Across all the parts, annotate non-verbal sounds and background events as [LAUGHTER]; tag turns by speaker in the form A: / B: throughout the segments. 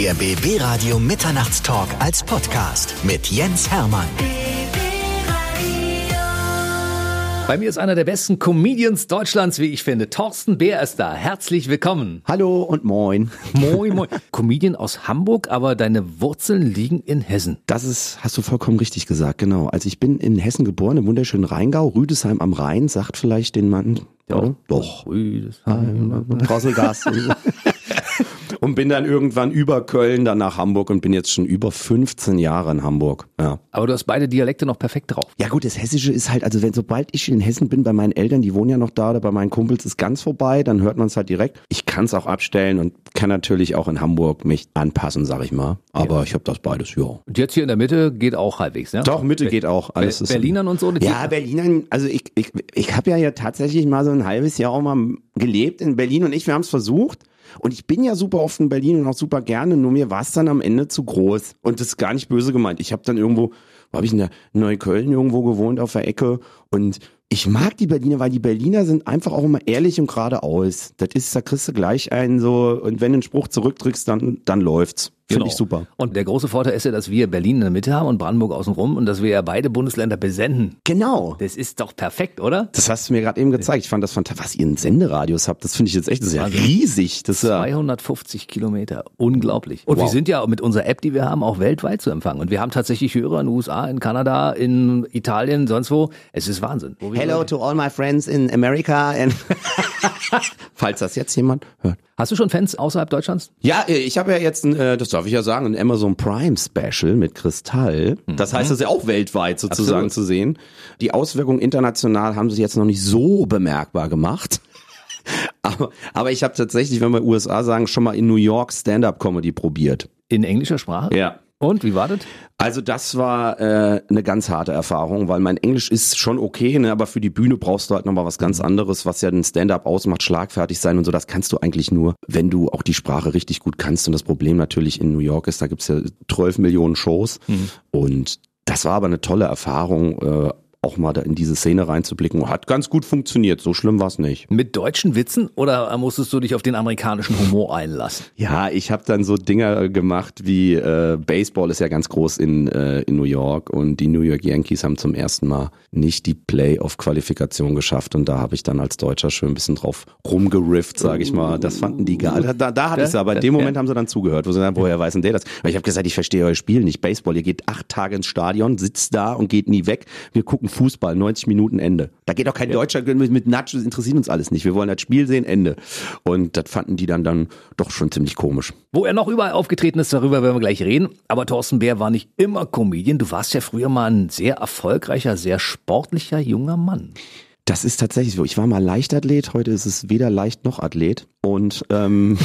A: Der BB Radio Mitternachtstalk als Podcast mit Jens Hermann.
B: Bei mir ist einer der besten Comedians Deutschlands, wie ich finde. Thorsten Bär ist da. Herzlich willkommen.
C: Hallo und moin. [LAUGHS]
B: Moin, moin. Comedian aus Hamburg, aber deine Wurzeln liegen in Hessen.
C: Das ist, hast du vollkommen richtig gesagt, genau. Also ich bin in Hessen geboren, im wunderschönen Rheingau, Rüdesheim am Rhein, sagt vielleicht den Mann. Ja, doch.
B: Rüdesheim.
C: Drosselgas. [LAUGHS] und bin dann irgendwann über Köln, dann nach Hamburg und bin jetzt schon über 15 Jahre in Hamburg. Ja.
B: Aber du hast beide Dialekte noch perfekt drauf.
C: Ja gut, das Hessische ist halt, also wenn sobald ich in Hessen bin, bei meinen Eltern, die wohnen ja noch da, oder bei meinen Kumpels ist ganz vorbei, dann hört man es halt direkt. Ich kann es auch abstellen und kann natürlich auch in Hamburg mich anpassen, sag ich mal. Aber
B: Ja.
C: ich habe das beides, ja.
B: Und jetzt hier in der Mitte geht auch halbwegs, ne?
C: Doch, Mitte
B: Be-
C: geht auch. Alles
B: Be-
C: ist
B: Berlinern und so?
C: Ja, Berlinern, also ich, ich, ich habe ja, ja tatsächlich mal so ein halbes Jahr auch mal gelebt in Berlin und ich, wir haben es versucht. Und ich bin ja super oft in Berlin und auch super gerne, nur mir war es dann am Ende zu groß. Und das ist gar nicht böse gemeint. Ich habe dann irgendwo, wo habe ich in der Neukölln irgendwo gewohnt auf der Ecke und ich mag die Berliner, weil die Berliner sind einfach auch immer ehrlich und geradeaus. Das ist, da kriegst du gleich einen so, und wenn du einen Spruch zurückdrückst, dann, dann läuft's. Finde
B: Genau.
C: ich super.
B: Und der große Vorteil ist ja, dass wir Berlin in der Mitte haben und Brandenburg außenrum und dass wir ja beide Bundesländer besenden.
C: Genau.
B: Das ist doch perfekt, oder?
C: Das hast du mir gerade eben gezeigt. Ich fand das fantastisch. Was ihr einen Senderadius habt, das finde ich jetzt echt, ist ja riesig. Das ist ja,
B: 250 Kilometer. Unglaublich. Und wir
C: Wow.
B: sind ja mit unserer App, die wir haben, auch weltweit zu empfangen. Und wir haben tatsächlich Hörer in den USA, in Kanada, in Italien, sonst wo. Es ist Wahnsinn. Wir-
C: Hello to all my friends in America. And [LAUGHS] Falls das jetzt jemand hört.
B: Hast du schon Fans außerhalb Deutschlands?
C: Ja, äh, ich habe ja jetzt, ein, äh, das darf ich ja sagen, ein Amazon Prime Special mit Kristall. Das heißt, das ist ja auch weltweit sozusagen
B: Absolut.
C: zu sehen. Die Auswirkungen international haben sich jetzt noch nicht so bemerkbar gemacht. [LAUGHS] Aber, aber ich habe tatsächlich, wenn wir USA sagen, schon mal in New York Stand-up-Comedy probiert.
B: In englischer Sprache?
C: Ja.
B: Und, wie war das?
C: Also das war äh, eine ganz harte Erfahrung, weil mein Englisch ist schon okay, ne, aber für die Bühne brauchst du halt nochmal was ganz anderes, was ja den Stand-up ausmacht, schlagfertig sein und so. Das kannst du eigentlich nur, wenn du auch die Sprache richtig gut kannst. Und das Problem natürlich in New York ist, da gibt's ja 12 Millionen Shows und das war aber eine tolle Erfahrung, äh, auch mal da in diese Szene reinzublicken. Hat ganz gut funktioniert, so schlimm war's nicht.
B: Mit deutschen Witzen oder musstest du dich auf den amerikanischen Humor einlassen?
C: Ja, ich habe dann so Dinger gemacht wie äh, Baseball ist ja ganz groß in, äh, in New York und die New York Yankees haben zum ersten Mal nicht die Playoff-Qualifikation geschafft und da habe ich dann als Deutscher schön ein bisschen drauf rumgerifft, sage ich mal. Das fanden die geil. Da, da, da hatte ich aber in dem Moment haben sie dann zugehört, wo sie sagen, woher weiß denn der das? Weil ich habe gesagt, ich verstehe euer Spiel nicht. Baseball, ihr geht acht Tage ins Stadion, sitzt da und geht nie weg. Wir gucken Fußball, 90 Minuten Ende. Da geht doch kein Deutscher mit, mit Nachos, interessiert uns alles nicht. Wir wollen das Spiel sehen, Ende. Und das fanden die dann dann doch schon ziemlich komisch.
B: Wo er noch überall aufgetreten ist, darüber werden wir gleich reden. Aber Thorsten Bär war nicht immer Comedian. Du warst ja früher mal ein sehr erfolgreicher, sehr sportlicher junger Mann.
C: Das ist tatsächlich so. Ich war mal Leichtathlet, heute ist es weder leicht noch Athlet. Und ähm,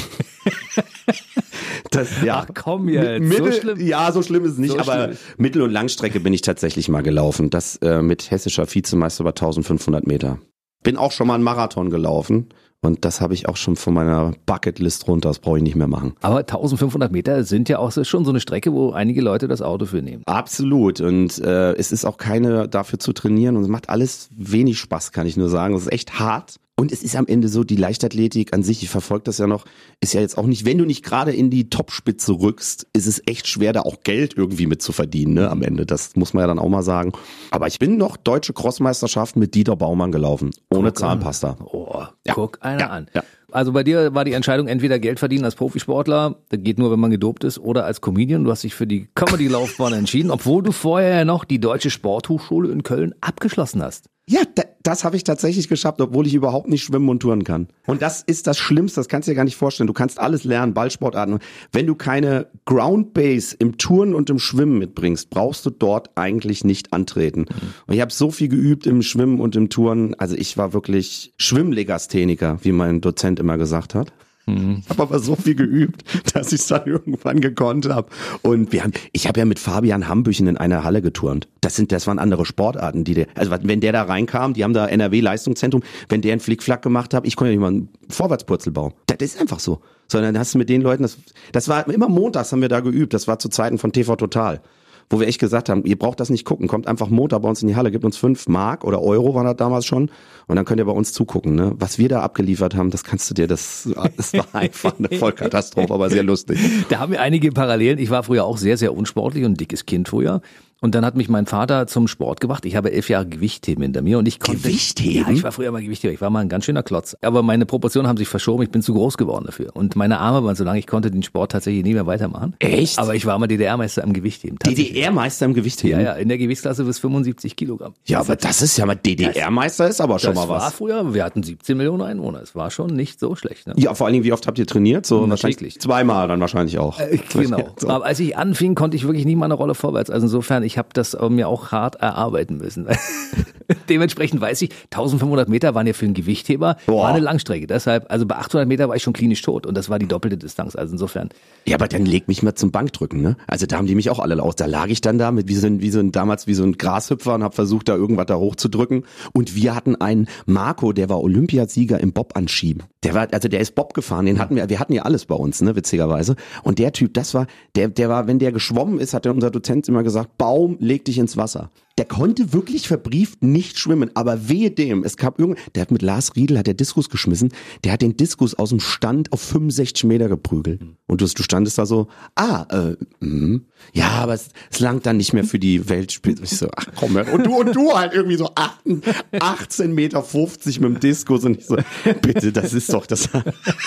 C: [LAUGHS] das, ja.
B: Ach, komm jetzt,
C: Mi-
B: so
C: Mittel,
B: schlimm?
C: Ja, so schlimm ist es nicht,
B: So
C: aber
B: schlimm.
C: Mittel- und Langstrecke bin ich tatsächlich mal gelaufen. Das äh, mit hessischer Vizemeister über 1500 Meter. Bin auch schon mal einen Marathon gelaufen. Und das habe ich auch schon von meiner Bucketlist runter. Das brauche ich nicht mehr machen.
B: Aber 1500 Meter sind ja auch schon so eine Strecke, wo einige Leute das Auto für nehmen.
C: Absolut. Und äh, es ist auch keine dafür zu trainieren und es macht alles wenig Spaß, kann ich nur sagen. Es ist echt hart. Und es ist am Ende so, die Leichtathletik an sich, ich verfolge das ja noch, ist ja jetzt auch nicht, wenn du nicht gerade in die Topspitze rückst, ist es echt schwer, da auch Geld irgendwie mit zu verdienen, ne, am Ende. Das muss man ja dann auch mal sagen. Aber ich bin noch deutsche Crossmeisterschaft mit Dieter Baumann gelaufen. Ohne Zahnpasta.
B: Oh,
C: Ja.
B: guck einer
C: Ja.
B: an.
C: Ja.
B: Also bei dir war die Entscheidung entweder Geld verdienen als Profisportler, das geht nur, wenn man gedopt ist, oder als Comedian. Du hast dich für die Comedy-Laufbahn entschieden, obwohl du vorher ja noch die Deutsche Sporthochschule in Köln abgeschlossen hast.
C: Ja, da, das habe ich tatsächlich geschafft, obwohl ich überhaupt nicht schwimmen und touren kann. Und das ist das Schlimmste, das kannst du dir gar nicht vorstellen. Du kannst alles lernen, Ballsportarten. Wenn du keine Ground Base im Touren und im Schwimmen mitbringst, brauchst du dort eigentlich nicht antreten. Und ich habe so viel geübt im Schwimmen und im Touren. Also ich war wirklich Schwimmlegastheniker, wie mein Dozent immer gesagt hat. Ich habe aber so viel geübt, dass ich es dann irgendwann gekonnt habe. Und wir haben, ich habe ja mit Fabian Hambüchen in einer Halle geturnt. Das sind, das waren andere Sportarten, die der, also wenn der da reinkam, die haben da NRW Leistungszentrum, wenn der einen Flickflack gemacht hat, ich konnte ja nicht mal einen Vorwärtspurzelbau. Das ist einfach so. Sondern hast du mit den Leuten, das, das war immer montags haben wir da geübt. Das war zu Zeiten von TV Total. Wo wir echt gesagt haben, ihr braucht das nicht gucken, kommt einfach Montag bei uns in die Halle, gibt uns fünf Mark oder Euro war das damals schon und dann könnt ihr bei uns zugucken. Ne? Was wir da abgeliefert haben, das kannst du dir, das, das war [LAUGHS] einfach eine Vollkatastrophe, aber sehr lustig.
B: Da haben wir einige Parallelen. Ich war früher auch sehr, sehr unsportlich und dickes Kind früher. Und dann hat mich mein Vater zum Sport gebracht. Ich habe elf Jahre Gewichtheben hinter mir und ich konnte.
C: Gewichtheben?
B: Ja, ich war früher mal Gewichtheber. Ich war mal ein ganz schöner Klotz. Aber meine Proportionen haben sich verschoben. Ich bin zu groß geworden dafür. Und meine Arme waren so lang, ich konnte den Sport tatsächlich nie mehr weitermachen.
C: Echt?
B: Aber ich war mal DDR-Meister im Gewichtheben.
C: DDR-Meister im Gewichtheben?
B: Ja, ja, in der Gewichtsklasse bis 75 Kilogramm.
C: Ja, aber das ist ja mal DDR-Meister ist aber schon
B: Das
C: mal
B: war
C: was.
B: früher, wir hatten 17 Millionen Einwohner. Es war schon nicht so schlecht. Ne?
C: Ja, vor allen Dingen, wie oft habt ihr trainiert? So wahrscheinlich zweimal dann wahrscheinlich auch.
B: Äh, Genau. [LAUGHS]
C: So.
B: Aber als ich anfing, konnte ich wirklich nie mal eine Rolle vorwärts. Also insofern, ich habe das mir auch hart erarbeiten müssen. [LAUGHS] Dementsprechend weiß ich, 1500 Meter waren ja für einen Gewichtheber
C: Boah.
B: war eine Langstrecke. Deshalb, also bei 800 Meter war ich schon klinisch tot und das war die doppelte Distanz. Also insofern,
C: Ja, aber dann leg mich mal zum Bankdrücken, ne? Also da haben die mich auch alle aus. Da lag ich dann da mit wie so ein, wie so ein damals wie so ein Grashüpfer und habe versucht, da irgendwas da hochzudrücken. Und wir hatten einen Marco, der war Olympiasieger im Bob anschieben. Der war, also der ist Bob gefahren. Den hatten wir, wir hatten ja alles bei uns, ne? Witzigerweise. Und der Typ, das war, der, der war, wenn der geschwommen ist, hat der unser Dozent immer gesagt, Baum, leg dich ins Wasser. Der konnte wirklich verbrieft nicht schwimmen, aber wehe dem. Es gab irgend, der hat mit Lars Riedel hat der Diskus geschmissen. Der hat den Diskus aus dem Stand auf 65 Meter geprügelt. Und du, du standest da so, ah, äh, mh. ja, aber es, es langt dann nicht mehr für die Weltspiele. Ich so, ach komm, her. und du und du halt irgendwie so 18, 18 Meter 50 mit dem Diskus und ich so, bitte, das ist doch das.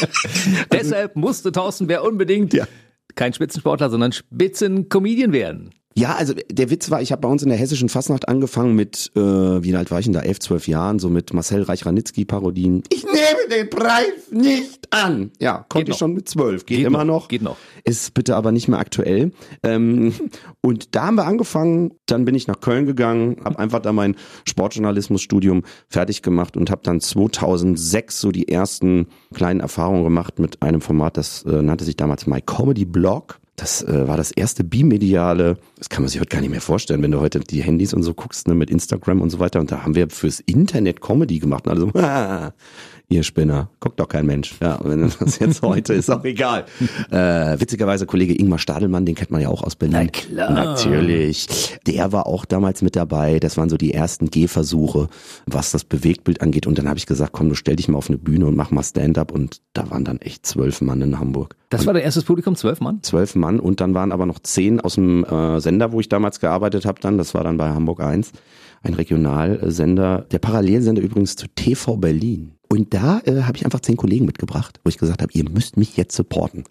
C: [LAUGHS]
B: deshalb musste Thorsten Bär unbedingt
C: Ja.
B: kein Spitzensportler, sondern Spitzencomedian werden.
C: Ja, also der Witz war, ich habe bei uns in der hessischen Fastnacht angefangen mit, äh, wie alt war ich denn da, elf, zwölf Jahren, so mit Marcel Reich-Ranitzky-Parodien. Ich nehme den Preis nicht an. Ja, konnte ich
B: noch.
C: schon mit zwölf. Geht,
B: Geht
C: immer
B: noch,
C: noch.
B: geht noch.
C: Ist bitte aber nicht mehr aktuell. Ähm, und da haben wir angefangen, dann bin ich nach Köln gegangen, habe einfach da mein Sportjournalismusstudium fertig gemacht und habe dann 2006 so die ersten kleinen Erfahrungen gemacht mit einem Format, das äh, nannte sich damals My Comedy Blog. Das äh, war das erste bimediale, das kann man sich heute gar nicht mehr vorstellen, wenn du heute die Handys und so guckst, ne, mit Instagram und so weiter. Und da haben wir fürs Internet Comedy gemacht. Und alle so, [LAUGHS] ah, ihr Spinner, guckt doch kein Mensch. Ja, wenn das jetzt heute ist, auch egal. Äh, witzigerweise Kollege Ingmar Stadelmann, den kennt man ja auch aus Berlin.
B: Na klar.
C: Natürlich. Der war auch damals mit dabei. Das waren so die ersten Gehversuche, was das Bewegtbild angeht. Und dann habe ich gesagt, komm, du stell dich mal auf eine Bühne und mach mal Stand-up. Und da waren dann echt zwölf Mann in Hamburg.
B: Das war dein erstes Publikum, zwölf Mann?
C: zwölf Mann und dann waren aber noch zehn aus dem äh, Sender, wo ich damals gearbeitet habe dann, das war dann bei Hamburg 1, ein Regionalsender, der Parallelsender übrigens zu TV Berlin. Und da äh, habe ich einfach zehn Kollegen mitgebracht, wo ich gesagt habe, ihr müsst mich jetzt supporten.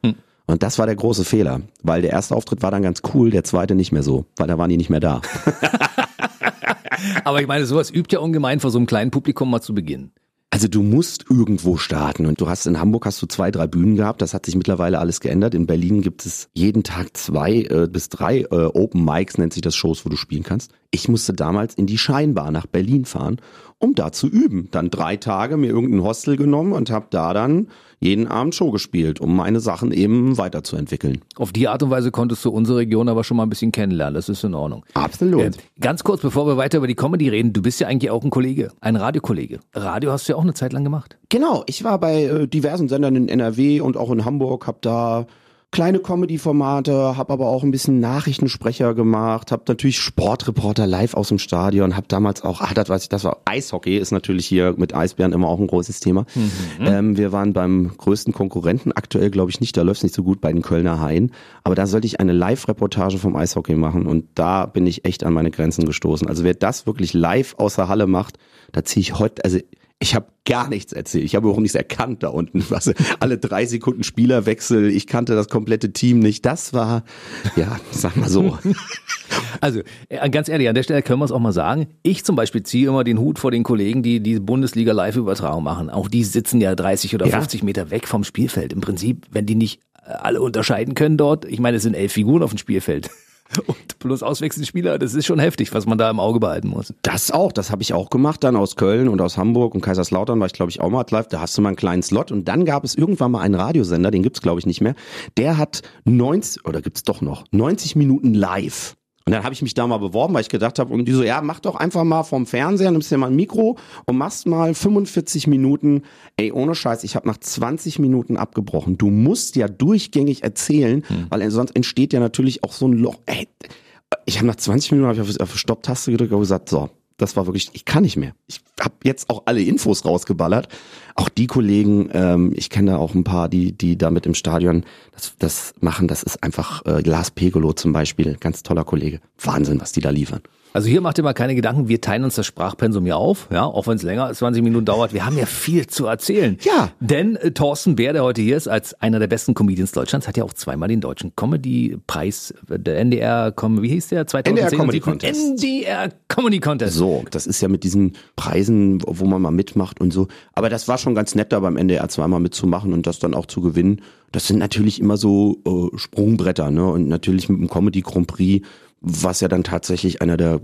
C: Und das war der große Fehler, weil der erste Auftritt war dann ganz cool, der zweite nicht mehr so, weil da waren die nicht mehr da. [LAUGHS]
B: Aber ich meine, sowas übt ja ungemein vor so einem kleinen Publikum mal zu beginnen.
C: Also du musst irgendwo starten und du hast in Hamburg hast du zwei, drei Bühnen gehabt. Das hat sich mittlerweile alles geändert. In Berlin gibt es jeden Tag zwei äh, bis drei äh, Open Mics, nennt sich das Shows, wo du spielen kannst. Ich musste damals in die Scheinbar nach Berlin fahren, um da zu üben. Dann drei Tage mir irgendein Hostel genommen und habe da dann jeden Abend Show gespielt, um meine Sachen eben weiterzuentwickeln.
B: Auf die Art und Weise konntest du unsere Region aber schon mal ein bisschen kennenlernen. Das ist in Ordnung.
C: Absolut.
B: Äh, ganz kurz, bevor wir weiter über die Comedy reden, du bist ja eigentlich auch ein Kollege, ein Radiokollege. Radio hast du ja auch eine Zeit lang gemacht.
C: Genau, ich war bei äh, diversen Sendern in NRW und auch in Hamburg, hab da kleine Comedy-Formate, hab aber auch ein bisschen Nachrichtensprecher gemacht, hab natürlich Sportreporter live aus dem Stadion, hab damals auch, ah, das weiß ich, das war Eishockey, ist natürlich hier mit Eisbären immer auch ein großes Thema. Ähm, wir waren beim größten Konkurrenten, aktuell glaube ich nicht, da läuft's nicht so gut bei den Kölner Haien, aber da sollte ich eine Live-Reportage vom Eishockey machen und da bin ich echt an meine Grenzen gestoßen. Also wer das wirklich live aus der Halle macht, da ziehe ich heute, also ich habe gar nichts erzählt. Ich habe auch nichts erkannt da unten. Was, [LAUGHS] alle drei Sekunden Spielerwechsel. Ich kannte das komplette Team nicht. Das war, ja, sag mal so. [LAUGHS]
B: Also, äh, ganz ehrlich, an der Stelle können wir es auch mal sagen. Ich zum Beispiel ziehe immer den Hut vor den Kollegen, die die Bundesliga Live-Übertragung machen. Auch die sitzen ja 30 oder
C: Ja.
B: 50 Meter weg vom Spielfeld. Im Prinzip, wenn die nicht äh, alle unterscheiden können dort, ich meine, es sind elf Figuren auf dem Spielfeld. Und plus auswechselnde Spieler, das ist schon heftig, was man da im Auge behalten muss.
C: Das auch, das habe ich auch gemacht, dann aus Köln und aus Hamburg und Kaiserslautern war ich, glaube ich, auch mal live. Da hast du mal einen kleinen Slot und dann gab es irgendwann mal einen Radiosender, den gibt's glaube ich, nicht mehr. Der hat 90, oder gibt's doch noch, 90 Minuten live. Und dann habe ich mich da mal beworben, weil ich gedacht habe, und die so, ja, mach doch einfach mal vom Fernseher, nimmst dir mal ein Mikro und machst mal 45 Minuten. Ey, ohne Scheiß, ich habe nach 20 Minuten abgebrochen. Du musst ja durchgängig erzählen, weil sonst entsteht ja natürlich auch so ein Loch. Ey, Ich habe nach 20 Minuten hab ich auf, auf Stopptaste gedrückt und gesagt, so, das war wirklich, ich kann nicht mehr. Ich habe jetzt auch alle Infos rausgeballert. Auch die Kollegen, ähm, ich kenne da auch ein paar, die, die da mit im Stadion das, das machen. Das ist einfach äh, Lars Pegolo zum Beispiel, ganz toller Kollege. Wahnsinn, was die da liefern.
B: Also hier macht ihr mal keine Gedanken, wir teilen uns das Sprachpensum ja auf, ja, auch wenn es länger als 20 Minuten dauert. Wir haben ja viel zu erzählen.
C: Ja.
B: Denn äh, Thorsten Bär, der heute hier ist, als einer der besten Comedians Deutschlands, hat ja auch zweimal den deutschen Comedy-Preis, äh, der NDR, wie hieß der? 2010
C: NDR Comedy Contest.
B: NDR Comedy Contest.
C: So, das ist ja mit diesen Preisen, wo man mal mitmacht und so. Aber das war schon ganz nett, da beim NDR zweimal mitzumachen und das dann auch zu gewinnen. Das sind natürlich immer so äh, Sprungbretter, ne? Und natürlich mit dem Comedy Grand Prix was ja dann tatsächlich einer der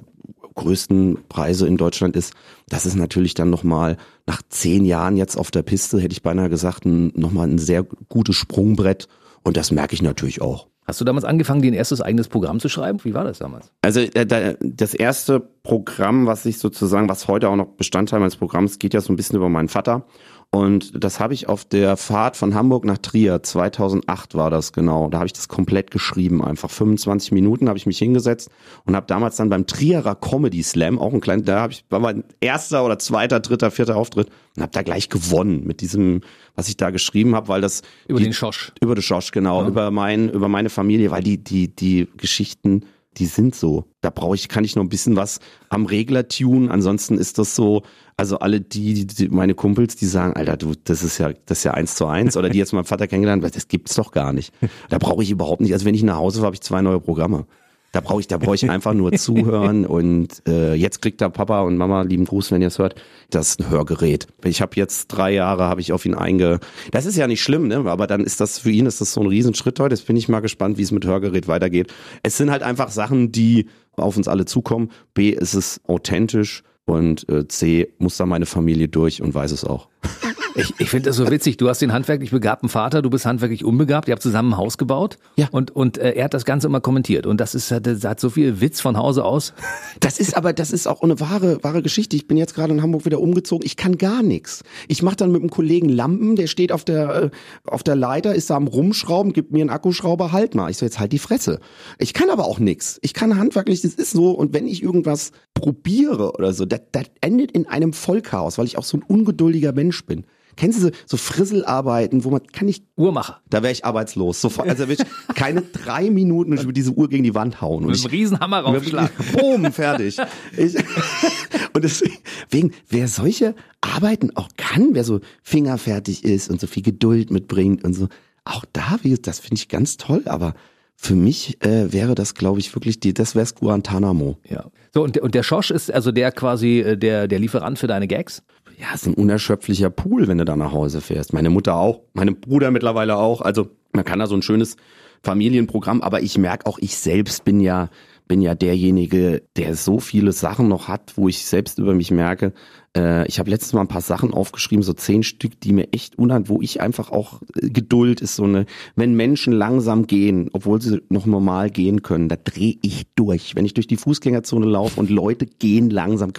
C: größten Preise in Deutschland ist, das ist natürlich dann nochmal nach zehn Jahren jetzt auf der Piste, hätte ich beinahe gesagt, nochmal ein sehr gutes Sprungbrett und das merke ich natürlich auch.
B: Hast du damals angefangen, dir ein erstes eigenes Programm zu schreiben? Wie war das damals?
C: Also äh, das erste Programm, was ich sozusagen, was heute auch noch Bestandteil meines Programms geht ja so ein bisschen über meinen Vater. Und das habe ich auf der Fahrt von Hamburg nach Trier, 2008 war das genau, da habe ich das komplett geschrieben, einfach 25 Minuten habe ich mich hingesetzt und habe damals dann beim Trierer Comedy Slam, auch ein kleiner, da habe ich, war mein erster oder zweiter, dritter, vierter Auftritt und habe da gleich gewonnen mit diesem, was ich da geschrieben habe, weil das...
B: Über
C: die,
B: den Schosch.
C: Über den Schosch, genau, ja. über, mein, über meine Familie, weil die, die, die Geschichten die sind so. Da brauche ich, kann ich noch ein bisschen was am Regler tun. Ansonsten ist das so, also alle die, die, meine Kumpels, die sagen, Alter, du, das ist ja, das ist ja eins zu eins. Oder die jetzt meinen Vater kennengelernt, das gibt's doch gar nicht. Da brauche ich überhaupt nicht. Also wenn ich nach Hause fahre, habe ich zwei neue Programme. Da brauche ich, da brauche ich einfach nur zuhören [LAUGHS] und äh, jetzt kriegt da Papa und Mama, lieben Gruß, wenn ihr es hört, das Hörgerät. Ich habe jetzt drei Jahre, habe ich auf ihn einge. Das ist ja nicht schlimm, ne? Aber dann ist das für ihn ist das so ein Riesenschritt heute. Jetzt bin ich mal gespannt, wie es mit Hörgerät weitergeht. Es sind halt einfach Sachen, die auf uns alle zukommen. B ist es authentisch und äh, C muss da meine Familie durch und weiß es auch. [LAUGHS]
B: Ich, ich finde das so witzig. Du hast den handwerklich begabten Vater, du bist handwerklich unbegabt. Ihr habt zusammen ein Haus gebaut.
C: Ja.
B: Und, und äh, er hat das Ganze immer kommentiert. Und das ist, das hat so viel Witz von Hause aus.
C: Das ist aber, das ist auch eine wahre, wahre Geschichte. Ich bin jetzt gerade in Hamburg wieder umgezogen. Ich kann gar nichts. Ich mache dann mit einem Kollegen Lampen, der steht auf der, äh, auf der Leiter, ist da am Rumschrauben, gibt mir einen Akkuschrauber, halt mal. Ich so, jetzt halt die Fresse. Ich kann aber auch nichts. Ich kann handwerklich, das ist so. Und wenn ich irgendwas probiere oder so, das, das endet in einem Vollchaos, weil ich auch so ein ungeduldiger Mensch bin. Kennst du so, so Frisselarbeiten, wo man kann ich
B: Uhrmacher.
C: Da wäre ich arbeitslos. Sofort, also will ich keine drei Minuten über diese Uhr gegen die Wand hauen.
B: Und Mit einem Riesenhammer raufschlagen. [LAUGHS]
C: Boom, fertig. Ich, [LAUGHS] und deswegen, wer solche Arbeiten auch kann, wer so fingerfertig ist und so viel Geduld mitbringt und so, auch da, das finde ich ganz toll, aber für mich äh, wäre das, glaube ich, wirklich die, das wäre Guantanamo.
B: Ja. So, und, und der Schosch ist also der quasi äh, der, der Lieferant für deine Gags?
C: Ja, ist ein unerschöpflicher Pool, wenn du da nach Hause fährst. Meine Mutter auch, meine Bruder mittlerweile auch. Also man kann da so ein schönes Familienprogramm, aber ich merke auch, ich selbst bin ja bin ja derjenige, der so viele Sachen noch hat, wo ich selbst über mich merke, äh, ich habe letztes Mal ein paar Sachen aufgeschrieben, so zehn Stück, die mir echt unhand, wo ich einfach auch äh, Geduld ist so eine, wenn Menschen langsam gehen, obwohl sie noch normal gehen können, da drehe ich durch. Wenn ich durch die Fußgängerzone laufe und Leute gehen langsam,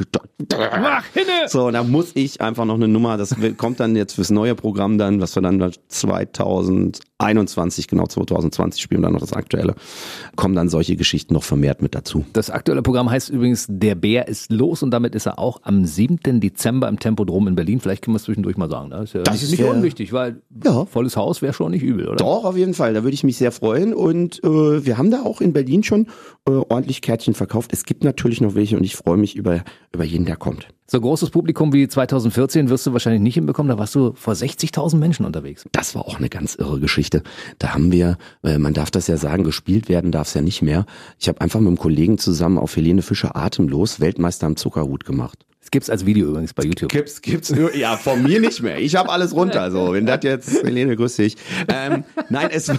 B: Mach hinne!
C: so, da muss ich einfach noch eine Nummer, das kommt dann jetzt fürs neue Programm dann, was wir dann 2021, genau 2020 spielen dann noch das aktuelle, kommen dann solche Geschichten noch vermehrt mit dazu.
B: Das aktuelle Programm heißt übrigens Der Bär ist los und damit ist er auch am 7. Dezember im Tempodrom in Berlin. Vielleicht können wir es zwischendurch mal sagen. Das ist, ja
C: das ist
B: nicht unwichtig, weil ja. volles Haus wäre schon nicht übel, oder?
C: Doch, auf jeden Fall. Da würde ich mich sehr freuen. Und äh, wir haben da auch in Berlin schon äh, ordentlich Kärtchen verkauft. Es gibt natürlich noch welche und ich freue mich über, über jeden, der kommt.
B: So großes Publikum wie 2014 wirst du wahrscheinlich nicht hinbekommen. Da warst du vor 60.000 Menschen unterwegs.
C: Das war auch eine ganz irre Geschichte. Da haben wir, äh, man darf das ja sagen, gespielt werden darf es ja nicht mehr. Ich habe einfach mit einem Kollegen zusammen auf Helene Fischer Atemlos Weltmeister am Zuckerhut gemacht.
B: Es gibt's als Video übrigens bei YouTube.
C: Gibt's, gibt's nur, ja, von mir nicht mehr. Ich habe alles runter, so. Wenn das jetzt, Helene, grüß dich. Ähm, nein, es war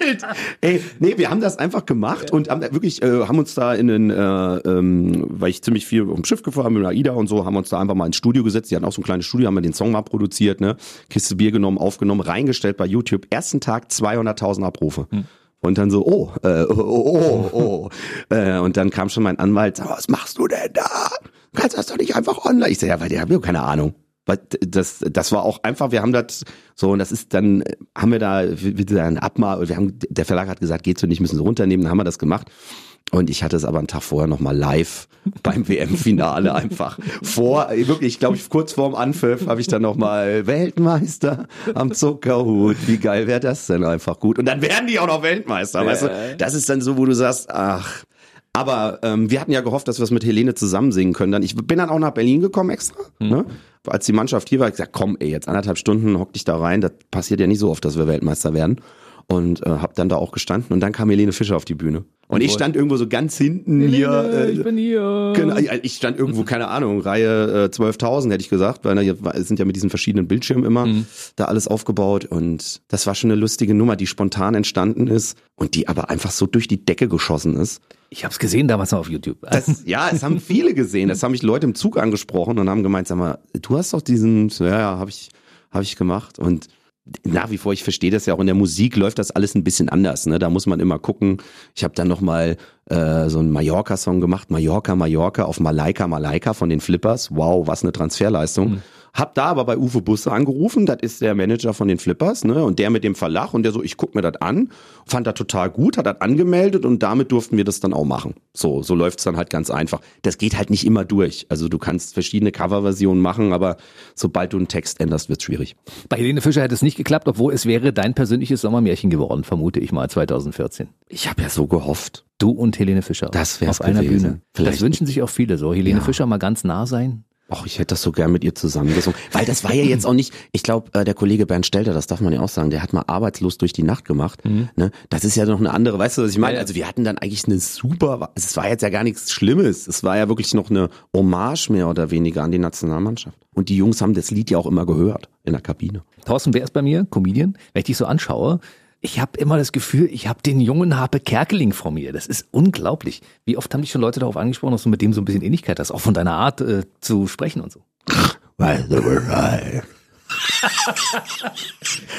C: halt, ey, nee, wir haben das einfach gemacht und haben wirklich, äh, haben uns da in den, äh, ähm, weil ich ziemlich viel um Schiff gefahren bin mit AIDA und so, haben uns da einfach mal ins Studio gesetzt. Die hatten auch so ein kleines Studio, haben wir den Song mal produziert, ne? Kiste Bier genommen, aufgenommen, reingestellt bei YouTube. Ersten Tag 200.000 Abrufe. Hm. Und dann so, oh, äh, oh, oh, oh. äh, und dann kam schon mein Anwalt, sag, was machst du denn da? Kannst das doch nicht einfach online. Ich sage, ja, weil die haben keine Ahnung. Das, das war auch einfach, wir haben das so, und das ist dann, haben wir da, wir, wir dann Abmal, wir haben, der Verlag hat gesagt, geht so nicht, müssen sie runternehmen, dann haben wir das gemacht. Und ich hatte es aber einen Tag vorher nochmal live [LAUGHS] beim WM-Finale einfach vor, wirklich, glaube ich, kurz vorm Anpfiff habe ich dann nochmal Weltmeister am Zuckerhut. Wie geil wäre das denn einfach gut? Und dann werden die auch noch Weltmeister, weißt du? Das ist dann so, wo du sagst, ach, aber ähm, wir hatten ja gehofft, dass wir es mit Helene zusammen singen können. Dann ich bin dann auch nach Berlin gekommen extra. Mhm. Ne? Als die Mannschaft hier war, ich gesagt, komm, ey, jetzt anderthalb Stunden hock dich da rein. Das passiert ja nicht so oft, dass wir Weltmeister werden und äh, habe dann da auch gestanden und dann kam Helene Fischer auf die Bühne. Und ich stand irgendwo so ganz hinten
B: Helene,
C: hier. Äh,
B: ich bin hier.
C: Genau, ich stand irgendwo, keine Ahnung, Reihe äh, 12.000 hätte ich gesagt, weil hier sind ja mit diesen verschiedenen Bildschirmen immer mhm. da alles aufgebaut und das war schon eine lustige Nummer, die spontan entstanden ist und die aber einfach so durch die Decke geschossen ist.
B: Ich habe es gesehen damals noch auf YouTube.
C: Das, ja, es haben viele gesehen. Das haben mich Leute im Zug angesprochen und haben gemeint, sag mal, du hast doch diesen, ja, ja, habe ich, hab ich gemacht und nach wie vor, ich verstehe das ja auch in der Musik läuft das alles ein bisschen anders. Ne? Da muss man immer gucken. Ich habe dann noch mal äh, so einen Mallorca-Song gemacht, Mallorca, Mallorca auf Malaika, Malaika von den Flippers. Wow, was eine Transferleistung. Mhm. Hab da aber bei Uwe Busse angerufen, das ist der Manager von den Flippers, ne? Und der mit dem Verlag und der so, ich guck mir das an, fand das total gut, hat das angemeldet und damit durften wir das dann auch machen. So, so läuft's dann halt ganz einfach. Das geht halt nicht immer durch. Also du kannst verschiedene Coverversionen machen, aber sobald du einen Text änderst, wird's schwierig.
B: Bei Helene Fischer hätte es nicht geklappt, obwohl es wäre dein persönliches Sommermärchen geworden, vermute ich mal 2014.
C: Ich habe ja so gehofft.
B: Du und Helene Fischer.
C: Das wäre
B: auf einer
C: gewesen.
B: Bühne.
C: Vielleicht.
B: Das wünschen sich auch viele so. Helene
C: Ja.
B: Fischer mal ganz nah sein.
C: Ach, ich hätte das so gern mit ihr zusammengesungen. Weil das war ja jetzt auch nicht, ich glaube, äh, der Kollege Bernd Stelter, das darf man ja auch sagen, der hat mal arbeitslos durch die Nacht gemacht. Ne? Das ist ja noch eine andere, weißt du, was ich meine? Also wir hatten dann eigentlich eine super, also es war jetzt ja gar nichts Schlimmes. Es war ja wirklich noch eine Hommage mehr oder weniger an die Nationalmannschaft. Und die Jungs haben das Lied ja auch immer gehört in der Kabine.
B: Thorsten, wer ist bei mir? Comedian. Wenn ich dich so anschaue, ich habe immer das Gefühl, ich habe den jungen Harpe Kerkeling vor mir. Das ist unglaublich. Wie oft haben dich schon Leute darauf angesprochen, dass du mit dem so ein bisschen Ähnlichkeit hast, auch von deiner Art äh, zu sprechen und so.
C: Weil du bereit.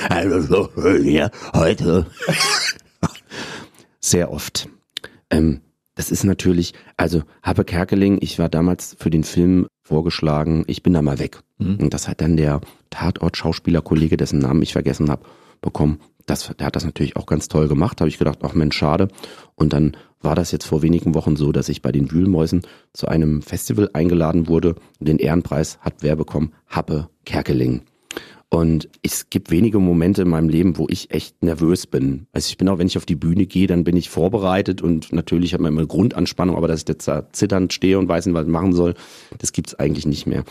C: Also so schön hier heute. Sehr oft. Ähm, das ist natürlich, also Happe Kerkeling, ich war damals für den Film vorgeschlagen, ich bin da mal weg. Und das hat dann der Tatort-Schauspielerkollege, dessen Namen ich vergessen habe, bekommen. Das, der hat das natürlich auch ganz toll gemacht. Habe ich gedacht, ach Mensch, schade. Und dann war das jetzt vor wenigen Wochen so, dass ich bei den Wühlmäusen zu einem Festival eingeladen wurde. Den Ehrenpreis hat wer bekommen? Happe Kerkeling. Und es gibt wenige Momente in meinem Leben, wo ich echt nervös bin. Also ich bin auch, wenn ich auf die Bühne gehe, dann bin ich vorbereitet und natürlich hat man immer Grundanspannung, aber dass ich jetzt da zitternd stehe und weiß nicht, was ich machen soll, das gibt's eigentlich nicht mehr.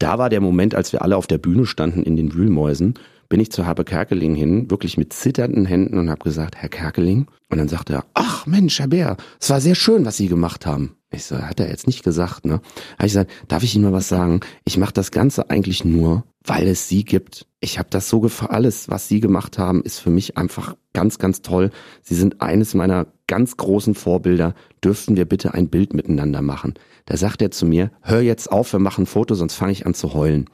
C: Da war der Moment, als wir alle auf der Bühne standen in den Wühlmäusen, bin ich zu Habe Kerkeling hin, wirklich mit zitternden Händen und habe gesagt, Herr Kerkeling. Und dann sagte er, ach Mensch, Herr Bär, es war sehr schön, was Sie gemacht haben. Ich so, hat er jetzt nicht gesagt, ne? Habe ich gesagt, darf ich Ihnen mal was sagen? Ich mache das Ganze eigentlich nur, weil es Sie gibt. Ich habe das so gefallen. Alles, was Sie gemacht haben, ist für mich einfach ganz, ganz toll. Sie sind eines meiner ganz großen Vorbilder. Dürften wir bitte ein Bild miteinander machen? Da sagt er zu mir, hör jetzt auf, wir machen ein Foto, sonst fange ich an zu heulen.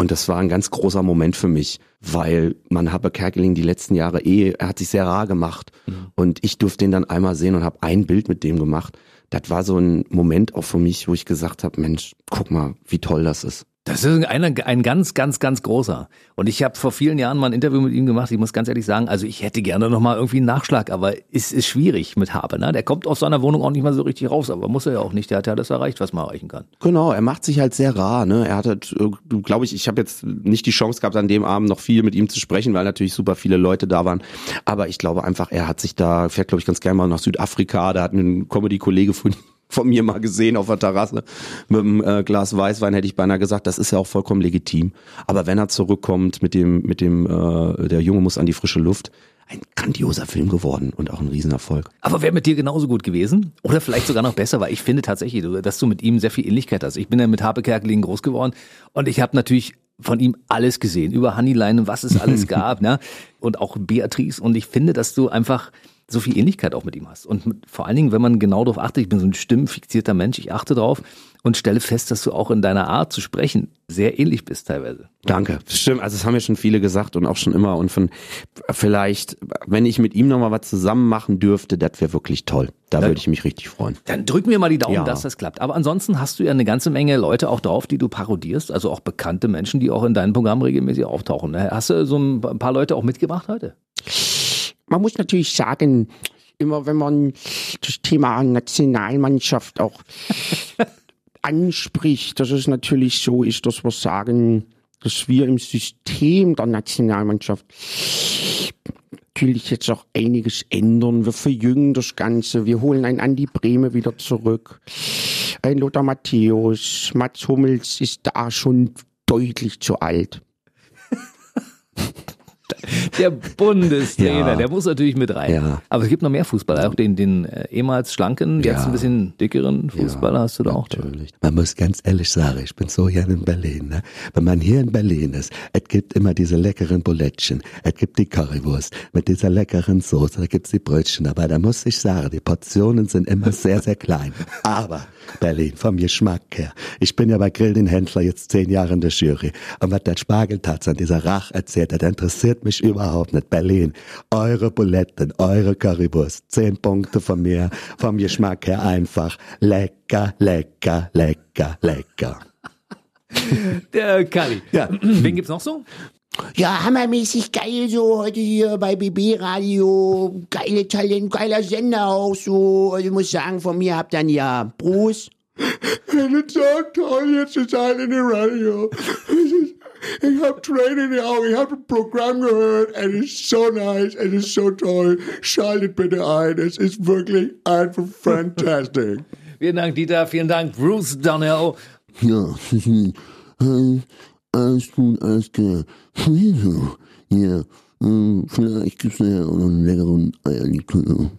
C: Und das war ein ganz großer Moment für mich, weil man habe Kerkeling die letzten Jahre eh, er hat sich sehr rar gemacht. Und ich durfte ihn dann einmal sehen und habe ein Bild mit dem gemacht. Das war so ein Moment auch für mich, wo ich gesagt habe, Mensch, guck mal, wie toll das ist.
B: Das ist einer, ein ganz, ganz, ganz großer. Und ich habe vor vielen Jahren mal ein Interview mit ihm gemacht. Ich muss ganz ehrlich sagen, also ich hätte gerne noch mal irgendwie einen Nachschlag, aber es ist schwierig mit Habe. Ne? Der kommt aus seiner Wohnung auch nicht mal so richtig raus, aber muss er ja auch nicht. Der hat ja das erreicht, was man erreichen kann.
C: Genau, er macht sich halt sehr rar. Ne? Er hat halt, glaube ich, ich habe jetzt nicht die Chance gehabt, an dem Abend noch viel mit ihm zu sprechen, weil natürlich super viele Leute da waren. Aber ich glaube einfach, er hat sich da, fährt glaube ich ganz gerne mal nach Südafrika. Da hat ein Comedy-Kollege von von mir mal gesehen auf der Terrasse mit einem äh, Glas Weißwein, hätte ich beinahe gesagt, das ist ja auch vollkommen legitim. Aber wenn er zurückkommt mit dem, mit dem, äh, der Junge muss an die frische Luft, ein grandioser Film geworden und auch ein Riesenerfolg.
B: Aber wäre mit dir genauso gut gewesen? Oder vielleicht sogar noch besser, weil ich finde tatsächlich, dass du mit ihm sehr viel Ähnlichkeit hast. Ich bin ja mit Habe Kerkeling groß geworden und ich habe natürlich von ihm alles gesehen, über Honeylein, was es alles [LAUGHS] gab, ne? Und auch Beatrice. Und ich finde, dass du einfach so viel Ähnlichkeit auch mit ihm hast. Und mit, vor allen Dingen, wenn man genau darauf achtet, ich bin so ein stimmfixierter Mensch, ich achte drauf und stelle fest, dass du auch in deiner Art zu sprechen sehr ähnlich bist teilweise.
C: Danke. Stimmt, also das haben ja schon viele gesagt und auch schon immer. Und von vielleicht, wenn ich mit ihm nochmal was zusammen machen dürfte, das wäre wirklich toll. Da würde ich mich richtig freuen.
B: Dann drücken wir mal die Daumen,
C: Ja.
B: dass das klappt. Aber ansonsten hast du ja eine ganze Menge Leute auch drauf, die du parodierst, also auch bekannte Menschen, die auch in deinem Programm regelmäßig auftauchen. Hast du so ein paar Leute auch mitgebracht heute?
C: Man muss natürlich sagen, immer, wenn man das Thema Nationalmannschaft auch [LAUGHS] anspricht, dass es natürlich so ist, dass wir sagen, dass wir im System der Nationalmannschaft natürlich jetzt auch einiges ändern. Wir verjüngen das Ganze. Wir holen einen Andi Breme wieder zurück. Ein Lothar Matthäus. Mats Hummels ist da schon deutlich zu alt. [LAUGHS]
B: Der Bundestrainer,
C: Ja.
B: der muss natürlich mit rein.
C: Ja.
B: Aber es gibt noch mehr Fußballer, auch den, den äh, ehemals schlanken, jetzt
C: Ja.
B: ein bisschen dickeren Fußballer hast du da auch.
C: Natürlich.
D: Man muss ganz ehrlich sagen, ich bin so gerne in Berlin. Ne? Wenn man hier in Berlin ist, es gibt immer diese leckeren Bulettchen, es gibt die Currywurst mit dieser leckeren Soße, da gibt's die Brötchen. Aber da muss ich sagen, die Portionen sind immer sehr, sehr klein. Aber Berlin, vom Geschmack her. Ich bin ja bei Grill den Händler jetzt zehn Jahre in der Jury. Und was der Spargeltatz an dieser Rach erzählt hat, interessiert mich überhaupt nicht. Berlin, eure Buletten, eure Currywurst, zehn Punkte von mir, vom Geschmack her einfach lecker, lecker, lecker, lecker.
B: Der Kali.
C: Ja.
B: Wen gibt's noch so?
E: Ja, hammermäßig geil so heute hier bei BB Radio. Geile Talent, geiler Sender auch so. Also ich muss sagen, von mir habt dann ja Bruce. [LAUGHS]
C: Ist so toll, jetzt zu sein in dem Radio. Ich habe Tränen in den Augen, ich habe ein Programm gehört, es ist so nice, es ist so toll. Schaltet bitte ein, es ist wirklich einfach fantastic.
B: Vielen Dank, Dieter. Vielen Dank, Bruce Donnell.
D: Ja, alles, gut, alles klar. Ja, ähm, vielleicht gibt's nachher auch noch einen leckeren Eierlikör.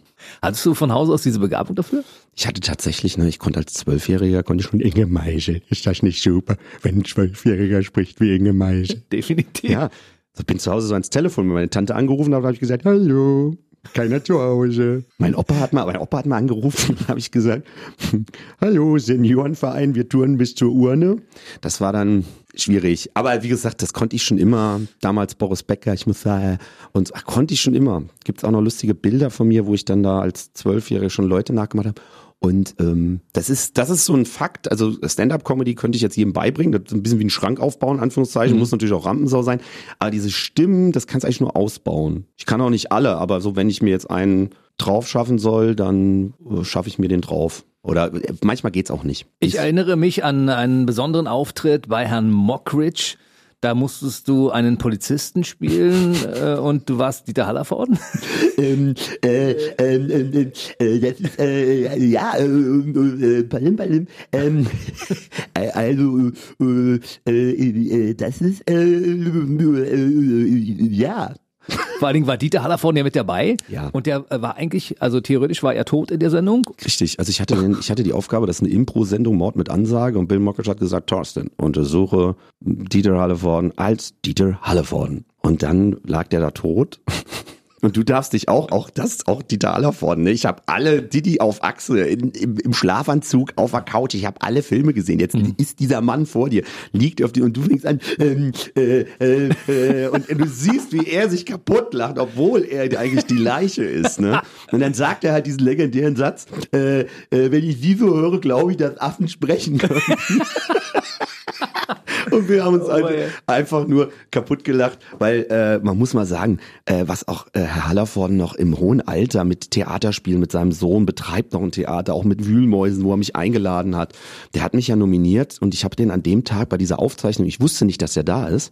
B: Hattest du von Haus aus diese Begabung dafür?
C: Ich hatte tatsächlich, ne, ich konnte als Zwölfjähriger, konnte ich schon Inge Meisel. Ist das nicht super, wenn ein Zwölfjähriger spricht wie Inge Meisel?
B: Definitiv.
C: Ja, ich bin zu Hause so ans Telefon, wenn meine Tante angerufen hat, habe ich gesagt, hallo, keiner zu Hause. Mein Opa hat mal, mein Opa hat mal angerufen, [LAUGHS] habe ich gesagt, [LAUGHS] hallo, Seniorenverein, wir touren bis zur Urne. Das war dann schwierig. Aber wie gesagt, das konnte ich schon immer. Damals Boris Becker, ich muss sagen, und ach, konnte ich schon immer. Gibt's auch noch lustige Bilder von mir, wo ich dann da als Zwölfjährige schon Leute nachgemacht habe. Und ähm, das ist das ist so ein Fakt. Also Stand-up-Comedy könnte ich jetzt jedem beibringen. Das ist ein bisschen wie ein Schrank aufbauen, in Anführungszeichen. Muss natürlich auch Rampensau sein. Aber diese Stimmen, das kannst du eigentlich nur ausbauen. Ich kann auch nicht alle, aber so wenn ich mir jetzt einen drauf schaffen soll, dann äh, schaffe ich mir den drauf. Oder äh, manchmal geht's auch nicht.
B: Ich erinnere mich an einen besonderen Auftritt bei Herrn Mockridge. Da musstest du einen Polizisten spielen [LAUGHS] äh, und du warst Dieter Hallervorden.
D: Ähm, äh, ähm, ähm, äh, das ist, äh, ja, äh, äh, Palim, Palim, ähm, [LAUGHS] äh, also, äh, äh, äh, das ist, äh, äh, ja. [LAUGHS]
B: Vor allen Dingen war Dieter Hallervorden ja mit dabei.
C: Ja.
B: Und der äh, war eigentlich, also theoretisch war er tot in der Sendung.
C: Richtig, also ich hatte, den, ich hatte die Aufgabe, das ist eine Impro-Sendung, Mord mit Ansage und Bill Mockridge hat gesagt, Thorsten, untersuche Dieter Hallervorden als Dieter Hallervorden. Und dann lag der da tot. Und du darfst dich auch, auch das ist auch Dieter Hallervorden, ne? Ich habe alle Didi auf Achse, in, im, im Schlafanzug auf der Couch, ich habe alle Filme gesehen. Jetzt ist dieser Mann vor dir, liegt auf dir und du fängst an, ähm, äh, äh, äh, und du siehst, wie er sich kaputt lacht, obwohl er eigentlich die Leiche ist. Ne? Und dann sagt er halt diesen legendären Satz, äh, äh, wenn ich so höre, glaube ich, dass Affen sprechen können. [LAUGHS] Und wir haben uns
B: Oh,
C: einfach,
B: ey.
C: einfach nur kaputt gelacht, weil äh, man muss mal sagen, äh, was auch äh, Herr Hallervorden noch im hohen Alter mit Theaterspielen mit seinem Sohn betreibt noch ein Theater, auch mit Wühlmäusen, wo er mich eingeladen hat. Der hat mich ja nominiert und ich habe den an dem Tag bei dieser Aufzeichnung, ich wusste nicht, dass er da ist,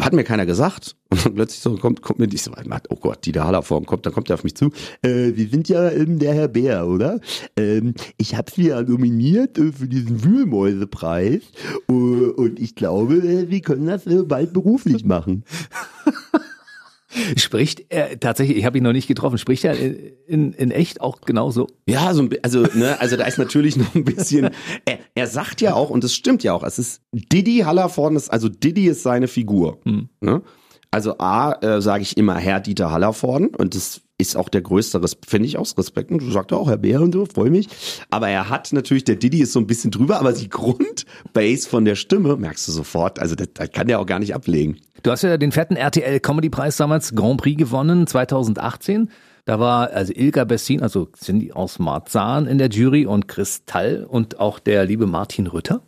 C: hat mir keiner gesagt. Und dann plötzlich so kommt, kommt mir ich so, oh Gott, Dieter Hallervorden kommt, dann kommt er auf mich zu.
D: Äh, wir sind ja ähm, der Herr Bär, oder? Ähm, ich habe Sie ja nominiert äh, für diesen Wühlmäusepreis äh, und ich glaube, äh, wir können das äh, bald beruflich machen. [LAUGHS]
B: Spricht er tatsächlich, ich habe ihn noch nicht getroffen, spricht er in, in, in echt auch genauso?
C: Ja, so ein, also, ne, also da ist natürlich noch ein bisschen, er, er sagt ja auch, und das stimmt ja auch, es ist Didi Hallervorden ist, also Didi ist seine Figur. Ne? Also A, äh, sage ich immer Herr Dieter Hallervorden und das ist auch der größte finde ich aus Respekt. Und du sagst auch Herr Bär und so, freue mich. Aber er hat natürlich, der Didi ist so ein bisschen drüber, aber die Grundbase von der Stimme merkst du sofort, also das, das kann der auch gar nicht ablegen.
B: Du hast ja den fetten RTL Comedy Preis damals Grand Prix gewonnen, 2018. Da war also Ilka Bessin, also Cindy aus Marzahn in der Jury und Kristall und auch der liebe Martin Rütter.